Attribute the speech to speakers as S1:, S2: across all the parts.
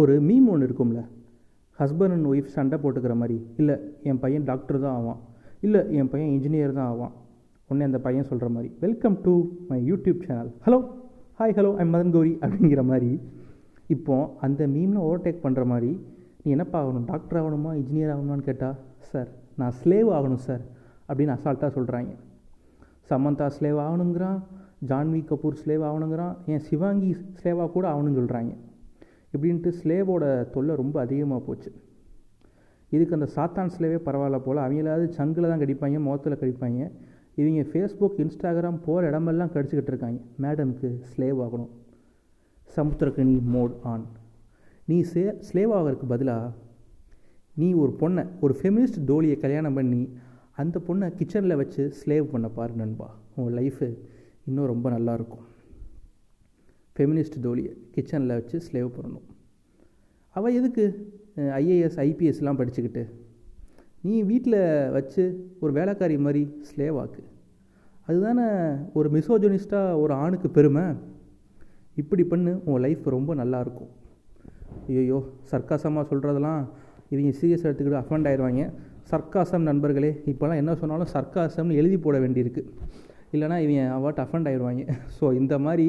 S1: ஒரு மீம் ஒன்று இருக்கும்ல. ஹஸ்பண்ட் அண்ட் ஒய்ஃப் சண்டை போட்டுக்கிற மாதிரி. இல்லை என் பையன் டாக்டர் தான் ஆவான். இல்லை என் பையன் இன்ஜினியர் தான் ஆவான். உடனே அந்த பையன் சொல்கிற மாதிரி. Welcome to my YouTube channel hello hi hello I'm Madan Gowri அப்படிங்கிற மாதிரி. இப்போ அந்த மீம்னு ஓவர்டேக் பண்ணுற மாதிரி நீ என்னப்பா ஆகணும்? டாக்டர் ஆகணுமா? இன்ஜினியர் ஆகணுமான்னு கேட்டால் சார் நான் ஸ்லேவ் ஆகணும் சார் அப்படின்னு அசால்ட்டாக சொல்கிறாங்க சமந்தா ஸ்லேவ் ஆகணுங்கிறான். ஜான்வி கபூர் ஸ்லேவ் ஆகணுங்கிறான். ஏன் சிவாங்கி ஸ்லேவாக கூட ஆகணும்னு சொல்கிறாங்க இப்படின்ட்டு ஸ்லேவோட தொல்லை ரொம்ப அதிகமாக போச்சு. இதுக்கு அந்த சாத்தான் ஸ்லேவே பரவாயில்ல போல். அவங்களாவது சங்கில் தான் கடிப்பாங்க முகத்தில் கடிப்பாங்க. இவங்க ஃபேஸ்புக் இன்ஸ்டாகிராம் போகிற இடமெல்லாம் கடிச்சிக்கிட்டு இருக்காங்க. மேடம்க்கு ஸ்லேவ் ஆகணும். Samuthirakani mode on. நீ சே ஸ்லேவ் ஆகிறதுக்கு பதிலாக நீ ஒரு பொண்ணை ஒரு ஃபெமினிஸ்ட் தோழியை கல்யாணம் பண்ணி அந்த பொண்ணை கிச்சனில் வச்சு ஸ்லேவ் பண்ண பாரு நண்பா. உன் லைஃபு இன்னும் ரொம்ப நல்லாயிருக்கும் ஃபெமினிஸ்ட் தோழியை கிச்சனில் வச்சு ஸ்லேவ் பண்ணணும். அவள் எதுக்கு ஐஏஎஸ் ஐபிஎஸ்லாம் படிச்சுக்கிட்டு? நீ வீட்டில் வச்சு ஒரு வேலைக்காரி மாதிரி ஸ்லேவ் ஆக்கு. அதுதானே ஒரு மிசோஜனிஸ்டாக ஒரு ஆணுக்கு பெருமை? இப்படி பண்ணு உன் லைஃப் ரொம்ப நல்லாயிருக்கும் ஐயோ சர்க்காசமாக சொல்கிறதெல்லாம் இவங்க சீரியஸ் எடுத்துக்கிட்டு அஃபண்ட் ஆயிடுவாங்க சர்க்காசம் நண்பர்களே இப்போலாம் என்ன சொன்னாலும் சர்க்காசம்னு எழுதி போட வேண்டியிருக்கு. இல்லைனா இவங்க அவாட் அஃபண்ட் ஆயிடுவாங்க ஸோ இந்த மாதிரி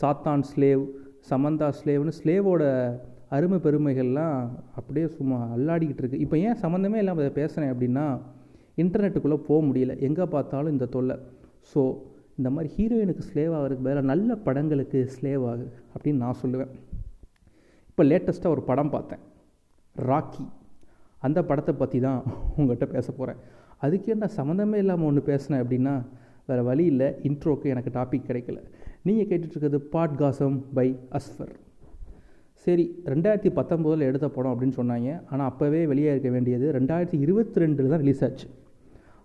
S1: சாத்தான் ஸ்லேவ் சமந்தா ஸ்லேவ்னு ஸ்லேவோட அருமை பெருமைகள்லாம் அப்படியே சும்மா அல்லாடிக்கிட்டு இருக்குது இப்போ ஏன் சம்மந்தமே இல்லாமல் இதை பேசுகிறேன் அப்படின்னா இன்டர்நெட்டுக்குள்ளே போக முடியல. எங்கே பார்த்தாலும் இந்த தொல்லை. ஸோ இந்த மாதிரி ஹீரோயினுக்கு ஸ்லேவ் ஆகிறதுக்கு பதிலாக நல்ல படங்களுக்கு ஸ்லேவ் ஆகு அப்படின்னு நான் சொல்லுவேன். இப்போ லேட்டஸ்ட்டாக ஒரு படம் பார்த்தேன். ராக்கி. அந்த படத்தை பற்றி தான் உங்கள்கிட்ட பேச போகிறேன் அதுக்கே நான் சம்மந்தமே இல்லாமல் ஒன்று பேசினேன் அப்படின்னா வேறு வழி இல்லை. இன்ட்ரோக்கு எனக்கு டாபிக் கிடைக்கல. நீங்கள் கேட்டுட்ருக்கிறது பாட்காசம் பை அஸ்ஃபர். சரி ரெண்டாயிரத்தி பத்தொம்போதில் எடுத்த படம் அப்படின்னு சொன்னாங்க. ஆனால் அப்போவே வெளியே இருக்க வேண்டியது ரெண்டாயிரத்தி இருபத்தி ரெண்டில் தான் ரிலீஸ் ஆச்சு.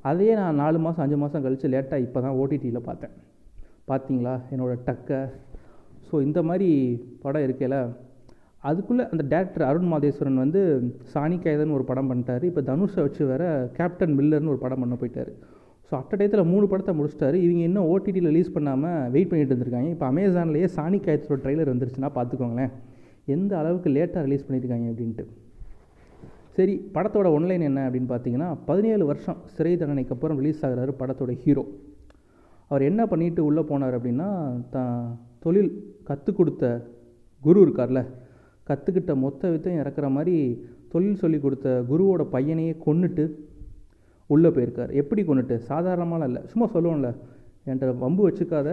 S1: அதையே நான் நாலு மாதம் அஞ்சு மாதம் கழித்து லேட்டாக இப்போ தான் ஓடிடியில் பார்த்தேன். பார்த்தீங்களா? என்னோடய டக்கை. ஸோ இந்த மாதிரி படம் இருக்கையில் அதுக்குள்ளே அந்த டேரக்டர் அருண் மாதேஸ்வரன் வந்து சாணி கைதன் ஒரு படம் பண்ணிட்டார். இப்போ தனுஷை வச்சு வேற கேப்டன் மில்லர்னு ஒரு படம் பண்ண போயிட்டார். ஸோ அட்ட டயத்தில் மூணு படத்தை முடிச்சிட்டாரு. இவங்க இன்னும் ஓடிடியில் ரிலீஸ் பண்ணாமல் வெயிட் பண்ணிட்டு இருந்திருக்காங்க. இப்போ அமேசான்லேயே சாணி காயத்தோட ட்ரைலர் வந்துருச்சுன்னா பார்த்துக்கோங்களேன். எந்த அளவுக்கு லேட்டாக ரிலீஸ் பண்ணியிருக்காங்க அப்படின்ட்டு. சரி படத்தோட ஒன்லைன் என்ன அப்படின்னு பார்த்தீங்கன்னா பதினேழு வருஷம் சிறை தண்டனைக்கு அப்புறம் ரிலீஸ் ஆகிறாரு படத்தோட ஹீரோ அவர் என்ன பண்ணிட்டு உள்ளே போனார் அப்படின்னா தான் தொழில் கற்றுக் கொடுத்த குரு இருக்கார்ல கற்றுக்கிட்ட மொத்த வித்தையும் இறக்குற மாதிரி தொழில் சொல்லி கொடுத்த குருவோட பையனையே கொன்னுட்டு உள்ளே போயிருக்கார். எப்படி கொண்டுட்டு சாதாரணமாலாம் இல்லை. சும்மா சொல்லுவோம்ல என்கிட்ட வம்பு வச்சுக்காத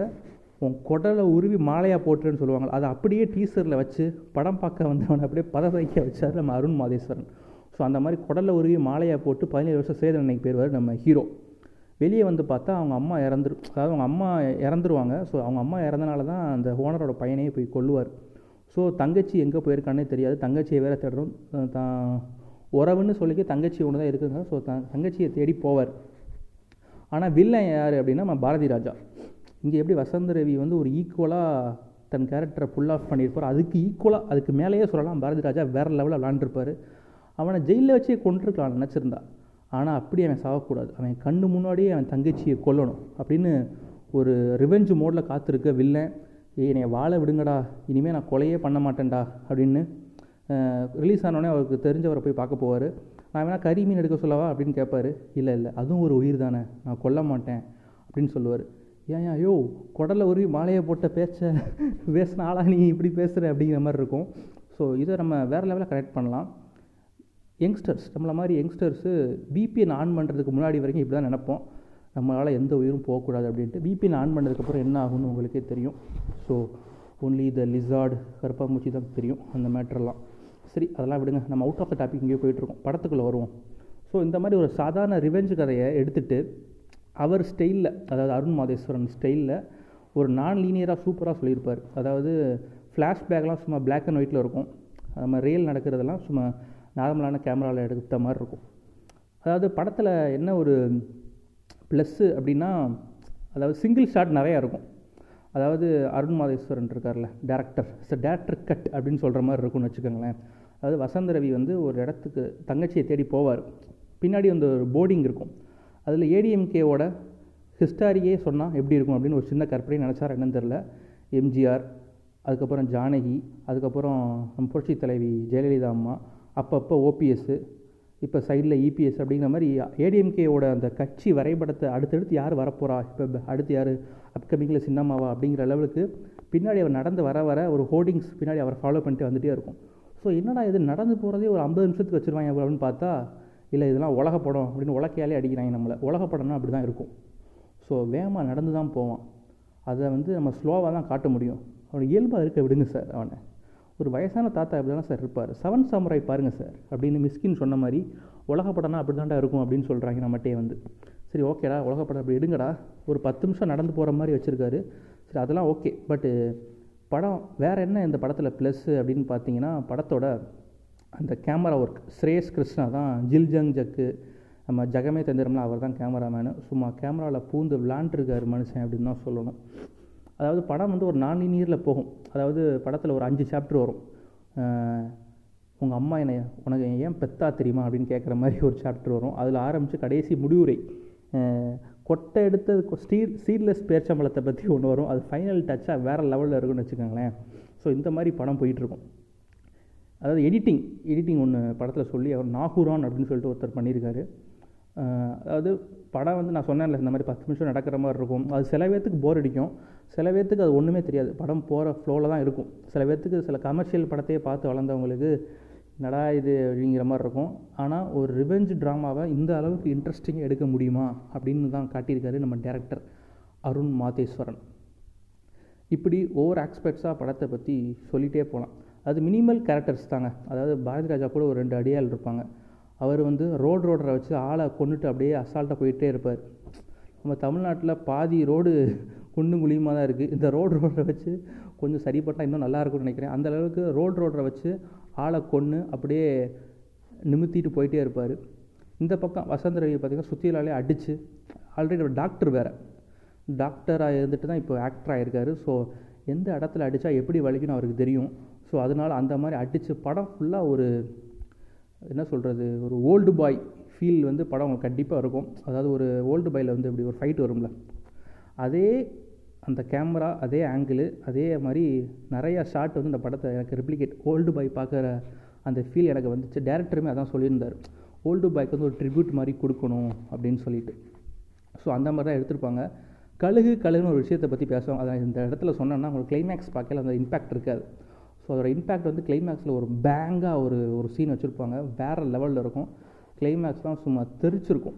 S1: உன் குடலை உருவி மாலையாக போட்டுருன்னு சொல்லுவாங்க. அதை அப்படியே டீசரில் வச்சு படம் பார்க்க வந்தவனை அப்படியே பதவைக்க வச்சார் நம்ம அருண் மாதேஸ்வரன். ஸோ அந்த மாதிரி குடலை உருவி மாலையாக போட்டு பதினேழு வருஷம் சேதன் அன்னைக்கு பேர் நம்ம ஹீரோ வெளியே வந்து பார்த்தா அவங்க அம்மா இறந்துரு அதாவது அவங்க அம்மா இறந்துருவாங்க. ஸோ அவங்க அம்மா இறந்தனால தான் அந்த ஓனரோட பையனையே போய் கொள்ளுவார் ஸோ தங்கச்சி எங்கே போயிருக்கானே தெரியாது. தங்கச்சியை வேற தேடுறோம். தான் உறவுன்னு சொல்லிக்க தங்கச்சி ஒன்று தான் இருக்குங்க ஸோ த தங்கச்சியை தேடி போவார். ஆனால் வில்லன் யார் அப்படின்னா நம்ம பாரதி ராஜா. இங்கே எப்படி வசந்த ரவி வந்து ஒரு ஈக்குவலாக தன் கேரக்டரை ஃபுல் ஆஃப் பண்ணியிருப்பார் அதுக்கு ஈக்குவலாக அதுக்கு மேலேயே சொல்லலாம் பாரதி ராஜா வேறு லெவலில் விளாண்டுருப்பார். அவனை ஜெயிலில் வச்சே கொண்டிருக்கலாம் நினச்சிருந்தா. ஆனால் அப்படி அவன் சாகக்கூடாது. அவன் கண்ணு முன்னாடியே அவன் தங்கச்சியை கொல்லணும் அப்படின்னு ஒரு ரிவெஞ்சு மோடில் காத்திருக்க வில்லன் என்னை வாழ விடுங்கடா. இனிமேல் நான் கொலையே பண்ண மாட்டேன்டா அப்படின்னு ரிலீஸ் ஆனோடனே அவருக்கு தெரிஞ்சவரை போய் பார்க்க போவார். நான் வேணால் கறி மீன் எடுக்க சொல்லவா அப்படின்னு கேட்பார். இல்லை இல்லை அதுவும் ஒரு உயிர் தானே நான் கொல்ல மாட்டேன் அப்படின்னு சொல்லுவார். ஏன் ஐயோ குடலை உருவி மாலையை போட்ட பேச்ச பேசின ஆளா நீ இப்படி பேசுகிற அப்படிங்கிற மாதிரி இருக்கும். ஸோ இதை நம்ம வேறு லெவலில் கனெக்ட் பண்ணலாம். யங்ஸ்டர்ஸ் நம்மளை மாதிரி யங்ஸ்டர்ஸு பிபிஎன் ஆன் பண்ணுறதுக்கு முன்னாடி வரைக்கும் இப்படி தான் நினப்போம். நம்மளால் எந்த உயிரும் போகக்கூடாது அப்படின்ட்டு. பிபிஎன் ஆன் பண்ணதுக்கப்புறம் என்ன ஆகும்னு உங்களுக்கே தெரியும். ஸோ ஒன்லி த லிசார்டு கருப்பாம்பூச்சி தான் தெரியும் அந்த மேட்ரெல்லாம் சரி அதெல்லாம் விடுங்க. நம்ம அவுட் ஆஃப் த டாபிக் இங்கேயோ போயிட்டுருக்கோம். படத்துக்குள்ளே வருவோம். ஸோ இந்த மாதிரி ஒரு சாதாரண ரிவெஞ்சு கதையை எடுத்துகிட்டு அவர் ஸ்டைலில் அதாவது அருண் மாதேஸ்வரன் ஸ்டைலில் ஒரு நான் லீனியராக சூப்பராக சொல்லியிருப்பார். அதாவது ஃப்ளாஷ்பேக்லாம் சும்மா பிளாக் அண்ட் ஒயிட்டில் இருக்கும். நம்ம ரியல் நடக்கிறதெல்லாம் சும்மா நார்மலான கேமராவில் எடுத்த மாதிரி இருக்கும். அதாவது படத்தில் என்ன ஒரு ப்ளஸ்ஸு அப்படின்னா அதாவது சிங்கிள் ஷாட் நிறையா இருக்கும். அதாவது அருண் மாதேஸ்வரன் இருக்கார்ல டேரக்டர் ஸோ டேரக்டர் கட் அப்படின்னு சொல்கிற மாதிரி இருக்கும்னு வச்சுக்கோங்களேன். அதாவது வசந்த ரவி வந்து ஒரு இடத்துக்கு தங்கச்சியை தேடி போவார். பின்னாடி வந்து ஒரு போர்டிங் இருக்கும். அதில் ஏடிஎம்கேவோட ஹிஸ்டாரியே சொன்னால் எப்படி இருக்கும் அப்படின்னு ஒரு சின்ன கற்பனை நினச்சார் என்னன்னு தெரில எம்ஜிஆர் அதுக்கப்புறம் ஜானகி அதுக்கப்புறம் புரட்சி தலைவி ஜெயலலிதா அம்மா அப்பப்போ ஓபிஎஸ்ஸு இப்போ சைடில் இபிஎஸ் அப்படிங்கிற மாதிரி ஏடிஎம்கேவோட அந்த கட்சி வரைபடத்தை அடுத்தடுத்து யார் வரப்போகிறா இப்போ அடுத்து யார்? அப்கமிங்கில் சின்னம்மாவா? அப்படிங்கிற லெவலுக்கு பின்னாடி அவர் நடந்து வர வர ஒரு ஹோர்டிங்ஸ் பின்னாடி அவர் ஃபாலோ பண்ணிட்டு வந்துகிட்டே இருக்கும். ஸோ என்னடா இது? நடந்து போகிறதே ஒரு ஐம்பது நிமிஷத்துக்கு வச்சுருவாங்க அப்படின்னு பார்த்தா இல்லை இதெல்லாம் உலக படம் அப்படின்னு உலக்கையாலே அடிக்கிறாங்க நம்மளை. உலக படம்னா அப்படி தான் இருக்கும். ஸோ வேகமாக நடந்து தான் போவான். அதை வந்து நம்ம ஸ்லோவாக தான் காட்ட முடியும். அவன் இயல்பாக இருக்க விடுங்க சார் அவனை. ஒரு வயசான தாத்தா அப்படி தானே சார் இருப்பார். செவன் சாமுராய் பாருங்கள் சார் அப்படின்னு மிஸ்கின் சொன்ன மாதிரி உலக படம்னா அப்படி தான்டா இருக்கும் அப்படின்னு சொல்கிறாங்க நம்மகிட்டே வந்து. சரி ஓகேடா உலக படம் அப்படி எடுங்கடா. ஒரு பத்து நிமிஷம் நடந்து போகிற மாதிரி வச்சுருக்காரு. சரி அதெல்லாம் ஓகே. பட்டு படம் வேறு என்ன இந்த படத்தில் ப்ளஸ்ஸு அப்படின்னு பார்த்தீங்கன்னா படத்தோட அந்த கேமரா ஒர்க். ஸ்ரேஷ் கிருஷ்ணா தான் ஜில் ஜங் ஜக்கு நம்ம ஜெகமே தந்திரம்லாம் அவர் தான் கேமராமேனு. சும்மா கேமராவில் பூந்து விளாண்டுருக்காரு மனுஷன் அப்படின்னு தான் சொல்லணும். அதாவது படம் வந்து ஒரு நான் லீனியரில் போகும். அதாவது படத்தில் ஒரு அஞ்சு சாப்டர் வரும். உங்கள் அம்மா என்னை உனக்கு ஏன் பெத்தா தெரியுமா அப்படின்னு கேட்குற மாதிரி ஒரு சாப்டர் வரும். அதில் ஆரம்பித்து கடைசி முடிவுரை. கொட்டை எடுத்த ஸ்டீல் சீட்லெஸ் பேர்ச்சம்பளத்தை பற்றி ஒன்று வரும். அது ஃபைனல் டச்சாக வேறு லெவலில் இருக்குன்னு வச்சுக்கோங்களேன். ஸோ இந்த மாதிரி படம் போயிட்டுருக்கும் அதாவது எடிட்டிங் எடிட்டிங் ஒன்று படத்தில் சொல்லி அவர் நாகூரான் அப்படின்னு சொல்லிட்டு ஒருத்தர் பண்ணியிருக்காரு. அதாவது படம் வந்து நான் சொன்னேன்ல இந்த மாதிரி பத்து நிமிஷம் நடக்கிற மாதிரி இருக்கும். அது சில பேர்த்துக்கு போர் அடிக்கும். சில பேர்த்துக்கு அது ஒன்றுமே தெரியாது. படம் போகிற ஃப்ளோவில் தான் இருக்கும். சில பேர்த்துக்கு சில கமர்ஷியல் படத்தையே பார்த்து வளர்ந்தவங்களுக்கு நடா இது அப்படிங்கிற மாதிரி இருக்கும். ஆனால் ஒரு ரிவெஞ்ச் ட்ராமாவை இந்த அளவுக்கு இன்ட்ரெஸ்டிங்காக எடுக்க முடியுமா அப்படின்னு தான் காட்டியிருக்காரு நம்ம டேரக்டர் அருண் மாதேஸ்வரன். இப்படி ஒவ்வொரு ஆஸ்பெக்ட்ஸாக படத்தை பற்றி சொல்லிகிட்டே போகலாம் அது மினிமல் கேரக்டர்ஸ் தாங்க. அதாவது பாரதி ராஜா கூட ஒரு ரெண்டு அடியால் இருப்பாங்க. அவர் வந்து ரோடு ரோடரை வச்சு ஆளை கொண்டுட்டு அப்படியே அசால்ட்டாக போயிட்டே இருப்பார். நம்ம தமிழ்நாட்டில் பாதி ரோடு குண்டும் குழியுமாக தான் இருக்குது இந்த ரோடு ரோடரை வச்சு கொஞ்சம் சரிப்பட்டால் இன்னும் நல்லா இருக்கும்னு நினைக்கிறேன். அந்த அளவுக்கு ரோடு ரோடரை வச்சு ஆளை கொன்று அப்படியே நிமித்திட்டு போயிட்டே இருப்பார். இந்த பக்கம் வசந்த ரவி பார்த்திங்கன்னா சுற்றிலாலே அடித்து ஆல்ரெடி ஒரு டாக்டர் வேறு. டாக்டராக இருந்துட்டு தான் இப்போ ஆக்டர் ஆகிருக்காரு ஸோ எந்த இடத்துல அடித்தா எப்படி வலிக்கணும் அவருக்கு தெரியும். ஸோ அதனால் அந்த மாதிரி அடித்து படம் ஃபுல்லாக ஒரு என்ன சொல்கிறது ஒரு ஓல்டு பாய் ஃபீல் வந்து படம் உங்களுக்கு கண்டிப்பாக இருக்கும். அதாவது ஒரு ஓல்டு பாயில் வந்து இப்படி ஒரு ஃபைட் வரும்ல. அதே அந்த கேமரா அதே ஆங்கிள் அதே மாதிரி நிறையா ஷாட் வந்து இந்த படத்தை எனக்கு ரிப்ளிகேட் ஓல்டு பாய் பார்க்குற அந்த ஃபீல் எனக்கு வந்துச்சு. டேரக்டருமே அதான் சொல்லியிருந்தார். ஓல்டு பாய்க்கு வந்து ஒரு ட்ரிபியூட் மாதிரி கொடுக்கணும் அப்படின்னு சொல்லிட்டு. ஸோ அந்த மாதிரி தான் எடுத்திருப்பாங்க. கழுகு கழுகுன்னு ஒரு விஷயத்தை பற்றி பேசுவோம் அதை இந்த இடத்துல சொன்னேன்னா உங்களுக்கு கிளைமேக்ஸ் பார்க்கல அந்த இம்பேக்ட் இருக்காது. ஸோ அதோட இம்பேக்ட் வந்து கிளைமேக்ஸில் ஒரு பேங்காக ஒரு ஒரு சீன் வச்சுருப்பாங்க. வேறு லெவலில் இருக்கும். கிளைமேக்ஸ்லாம் சும்மா தெரிச்சிருக்கும்.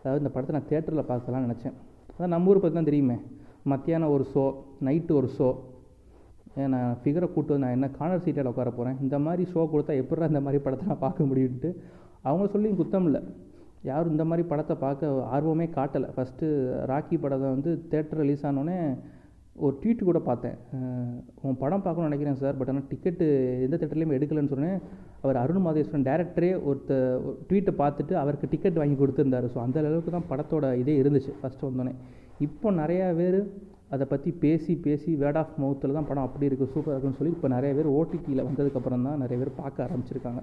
S1: அதாவது இந்த படத்தை நான் தேட்டரில் பார்க்கலாம்னு நினச்சேன். அதான் நம்ம ஊர் பற்றி தான் தெரியுமே. மத்தியானம் ஒரு ஷோ நைட்டு ஒரு ஷோ ஏன் நான் ஃபிகரை கூட்டு நான் என்ன கார்னர் சீட்டில் உட்கார போகிறேன் இந்த மாதிரி ஷோ கொடுத்தா எப்படா இந்த மாதிரி படத்தை நான் பார்க்க முடியும்ட்டு அவங்க சொல்லி குத்தம் இல்லை. யாரும் இந்த மாதிரி படத்தை பார்க்க ஆர்வமே காட்டலை. ஃபஸ்ட்டு ராக்கி படத்தை வந்து தேட்டர் ரிலீஸ் ஆனோடனே ஒரு ட்வீட் கூட பார்த்தேன். உன் படம் பார்க்கணும்னு நினைக்கிறேன் சார் பட் ஆனால் டிக்கெட்டு எந்த தேட்டர்லேயுமே எடுக்கலைன்னு சொன்னேன். அவர் அருண் மாதேஸ்வரன் டேரக்டரே ஒருத்த ட்வீட்டை பார்த்துட்டு அவருக்கு டிக்கெட் வாங்கி கொடுத்துருந்தாரு. ஸோ அந்த அளவுக்கு தான் படத்தோட இதே இருந்துச்சு ஃபஸ்ட்டு வந்தோடனே இப்போ நிறையா பேர் அதை பற்றி பேசி பேசி வேர்ட் ஆஃப் மவுத்தில் தான் படம் அப்படி இருக்குது சூப்பராக இருக்குன்னு சொல்லி இப்போ நிறைய பேர் ஓடிடியில் வந்ததுக்கப்புறம் தான் நிறைய பேர் பார்க்க ஆரம்பிச்சிருக்காங்க.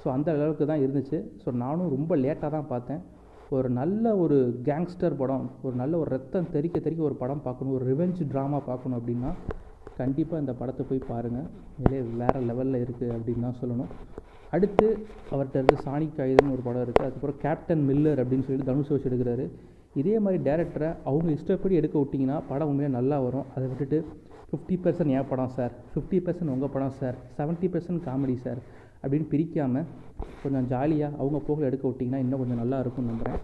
S1: ஸோ அந்த அளவுக்கு தான் இருந்துச்சு. ஸோ நானும் ரொம்ப லேட்டாக தான் பார்த்தேன். ஒரு நல்ல ஒரு கேங்ஸ்டர் படம் ஒரு நல்ல ஒரு ரத்தம் தெறிக்க தெறிக்க ஒரு படம் பார்க்கணும் ஒரு ரிவெஞ்ச் ட்ராமா பார்க்கணும் அப்படின்னா கண்டிப்பாக இந்த படத்தை போய் பாருங்கள் இதிலே வேறு லெவலில் இருக்குது அப்படின்னு தான் சொல்லணும். அடுத்து அவர்கிட்ட இருந்து சாணி ஆயுதம்னு ஒரு படம் இருக்குது அதுக்கப்புறம் கேப்டன் மில்லர் அப்படின்னு சொல்லிட்டு தனுஷ் வச்சு எடுக்கிறாரு. இதே மாதிரி டேரக்டரை அவங்க இஷ்டப்படி எடுக்க விட்டிங்கன்னா படம் உண்மையாக நல்லா வரும். அதை விட்டுட்டு ஃபிஃப்டி பர்சன்ட் என் படம் சார் ஃபிஃப்டி பர்சன்ட் உங்கள் படம் sir seventy percent comedy sir அப்படின்னு பிரிக்காமல் கொஞ்சம் ஜாலியாக அவங்க போகில் எடுக்க விட்டிங்கன்னா இன்னும் கொஞ்சம் நல்லா இருக்கும்னு நம்புகிறேன்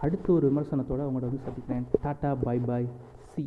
S1: அடுத்து ஒரு விமர்சனத்தோடு அவங்கள்ட்ட வந்து சந்திக்கிறேன். டாட்டா பாய் பாய் சி